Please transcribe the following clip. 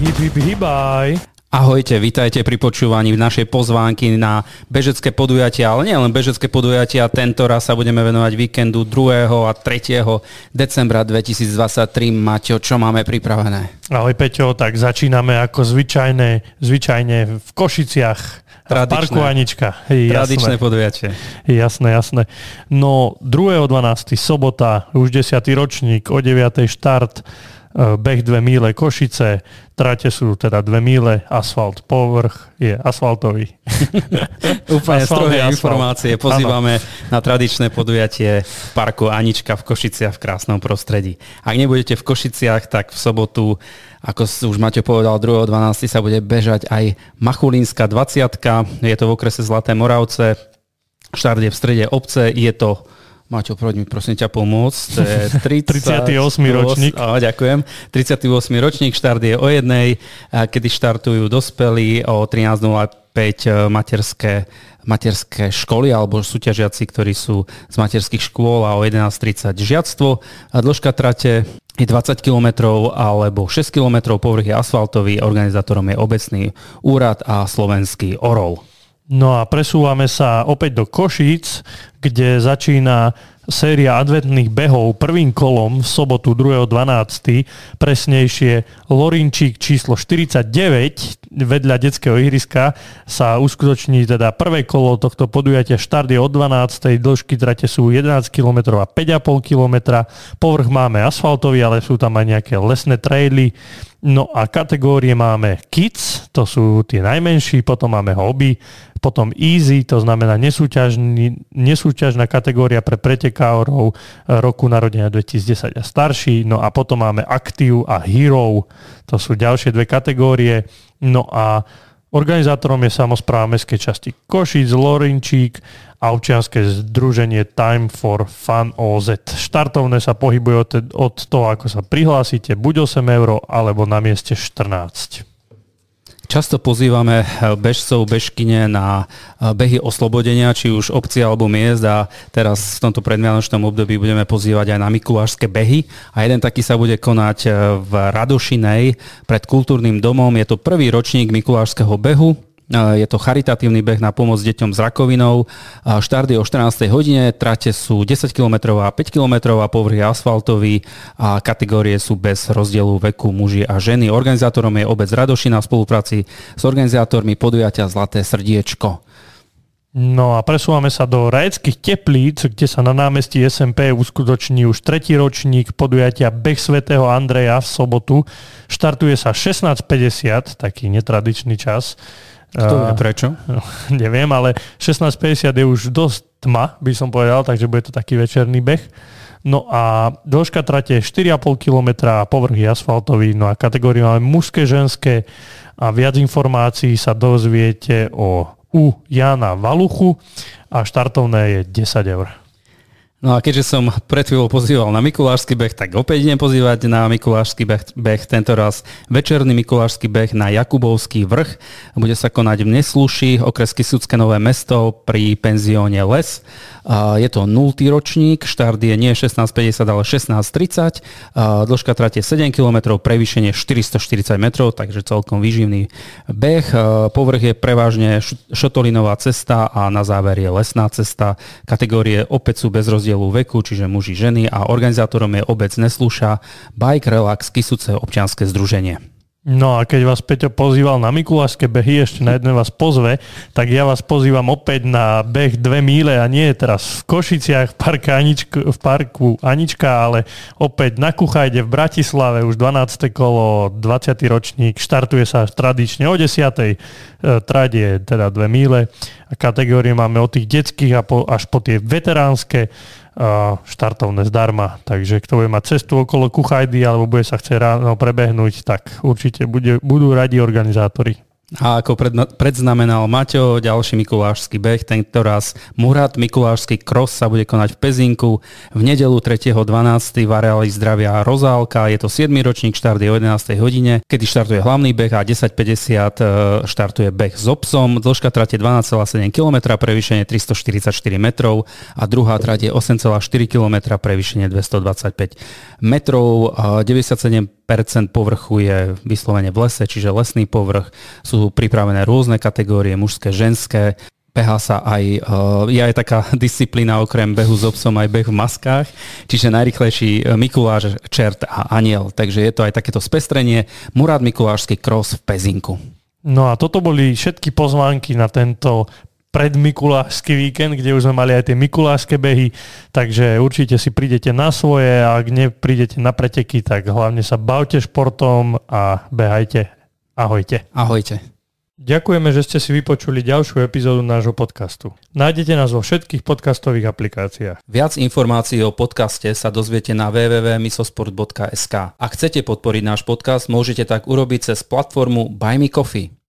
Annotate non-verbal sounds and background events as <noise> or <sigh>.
Hip, hip, hibaj. Ahojte, vítajte pri počúvaní našej pozvánky na bežecké podujatia, ale nie len bežecké podujatia, tento raz sa budeme venovať víkendu 2. a 3. decembra 2023. Maťo, čo máme pripravené? Ahoj Peťo, tak začíname ako zvyčajne, zvyčajne v Košiciach. Tradičné, Parku Anička. Tradičné jasné. podujatie. Jasné, jasné. No 2.12. sobota, už 10. ročník, o 9. štart beh 2 míle Košice, trate sú teda 2 míle, asfalt, povrch je asfaltový. <laughs> Úplne strohé informácie. Pozývame ano. na tradičné podujatie v parku Anička v Košiciach v krásnom prostredí. Ak nebudete v Košiciach, tak v sobotu, ako už Maťo povedal, 2.12. sa bude bežať aj Machulínska 20. Je to v okrese Zlaté Moravce. Štart je v strede obce. Je to Maťo, poď mi prosím ťa pomôcť. To je <laughs> 30, 38 ročník. Á, ďakujem. 38 ročník, štart je o jednej, kedy štartujú dospelí o 13.05 e, materské, materské školy alebo súťažiaci, ktorí sú z materských škôl a o 11.30 žiactvo. Dĺžka trate je 20 km alebo 6 km, povrch je asfaltový, organizátorom je obecný úrad a slovenský orol. No a presúvame sa opäť do Košíc, kde začína séria adventných behov prvým kolom v sobotu 2.12. presnejšie Lorinčík číslo 49 vedľa detského ihriska sa uskutoční teda prvé kolo tohto podujatia. Štart je od 12. dĺžky trate sú 11 km a 5,5 km. Povrch máme asfaltový, ale sú tam aj nejaké lesné traily. No a kategórie máme Kids, to sú tie najmenší, potom máme Hobby, potom easy, to znamená nesúťažná kategória pre pretekárov roku narodenia 2010 a starší, no a potom máme active a hero, to sú ďalšie dve kategórie, no a Organizátorom je samozpráva mestskej časti Košic, Lorinčík a občianske združenie Time for Fun OZ. Štartovné sa pohybuje od, toho, ako sa prihlásite, buď 8 eur, alebo na mieste 14. Často pozývame eh, bežcov, bežkyne na eh, behy oslobodenia, či už obci alebo miest a teraz v tomto predmianočnom období budeme pozývať aj na Mikulášske behy a jeden taký sa bude konať eh, v Radošinej pred kultúrnym domom. Je to prvý ročník Mikulášského behu, je to charitatívny beh na pomoc deťom s rakovinou. Štart je o 14. hodine, trate sú 10 km a 5 km a povrch je asfaltový a kategórie sú bez rozdielu veku muži a ženy. Organizátorom je obec Radošina v spolupráci s organizátormi podujatia Zlaté srdiečko. No a presúvame sa do Rajeckých teplíc, kde sa na námestí SMP uskutoční už tretí ročník podujatia Beh svätého Andreja v sobotu. Štartuje sa 16.50, taký netradičný čas. Kto vie prečo? <laughs> No, neviem, ale 16.50 je už dosť tma, by som povedal, takže bude to taký večerný beh. No a dĺžka trate 4,5 km, povrch je asfaltový, no a kategóriu máme mužské, ženské a viac informácií sa dozviete o u Jana Valuchu a štartovné je 10 eur. No a keďže som pred chvíľou pozýval na Mikulášsky beh, tak opäť idem pozývať na Mikulášsky beh, beh tento raz večerný Mikulášsky beh na Jakubovský vrch. Bude sa konať v Nesluši, okresky Sudské Nové mesto pri penzióne Les. Je to 0. ročník, štart je nie 16.50, ale 16.30. Dĺžka trate 7 km, prevýšenie 440 metrov, takže celkom výživný beh. Povrch je prevažne šotolinová cesta a na záver je lesná cesta. Kategórie opäť sú bez rozdielu veku, čiže muži, ženy a organizátorom je obec Nesluša, Bike Relax, Kisuce občianske združenie. No a keď vás Peťo pozýval na Mikulášske behy, ešte na jedné vás pozve, tak ja vás pozývam opäť na beh dve míle a nie teraz v Košiciach v, parku Anička, v parku Anička, ale opäť na Kuchajde v Bratislave už 12. kolo, 20. ročník, štartuje sa tradične o 10. E, trať je teda dve míle a kategórie máme od tých detských a po, až po tie veteránske štartovné zdarma. Takže kto bude mať cestu okolo Kuchajdy alebo bude sa chcieť ráno prebehnúť, tak určite bude, budú radi organizátori. A ako pred, predznamenal Maťo, ďalší mikulášsky beh, tento raz Murat Mikulášsky cross sa bude konať v Pezinku v nedelu 3.12. v areáli zdravia Rozálka. Je to 7. ročník, štart je o 11. hodine, kedy štartuje hlavný beh a 10.50 e, štartuje beh s obsom. Dĺžka trate 12,7 km, prevýšenie 344 metrov a druhá trate je 8,4 km, prevýšenie 225 metrov. 97 povrchu je vyslovene v lese, čiže lesný povrch. Sú pripravené rôzne kategórie, mužské, ženské. Beha sa aj, uh, je aj taká <laughs> disciplína okrem behu s obsom aj beh v maskách, čiže najrychlejší Mikuláš, čert a aniel. Takže je to aj takéto spestrenie. Murad Mikulášsky cross v Pezinku. No a toto boli všetky pozvánky na tento predmikulášsky víkend, kde už sme mali aj tie mikulášske behy, takže určite si prídete na svoje a ak neprídete na preteky, tak hlavne sa bavte športom a behajte. Ahojte. Ahojte. Ďakujeme, že ste si vypočuli ďalšiu epizódu nášho podcastu. Nájdete nás vo všetkých podcastových aplikáciách. Viac informácií o podcaste sa dozviete na www.misosport.sk. Ak chcete podporiť náš podcast, môžete tak urobiť cez platformu Buy Me Coffee.